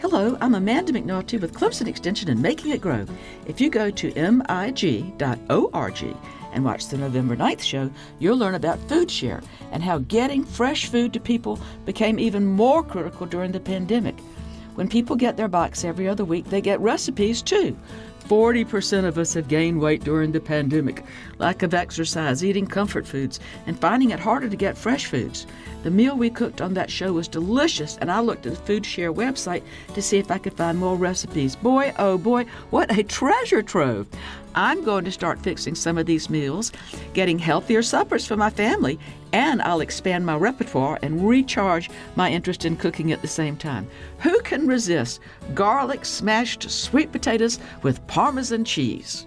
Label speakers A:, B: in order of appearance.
A: Hello, I'm Amanda McNulty with Clemson Extension and Making It Grow. If you go to mig.org and watch the November 9th show, you'll learn about food share and how getting fresh food to people became even more critical during the pandemic. When people get their box every other week, they get recipes too. 40% of us have gained weight during the pandemic. Lack of exercise, eating comfort foods, and finding it harder to get fresh foods. The meal we cooked on that show was delicious, and I looked at the Food Share website to see if I could find more recipes. Boy, oh boy, what a treasure trove! I'm going to start fixing some of these meals, getting healthier suppers for my family, and I'll expand my repertoire and recharge my interest in cooking at the same time. Who can resist garlic smashed sweet potatoes with Parmesan cheese?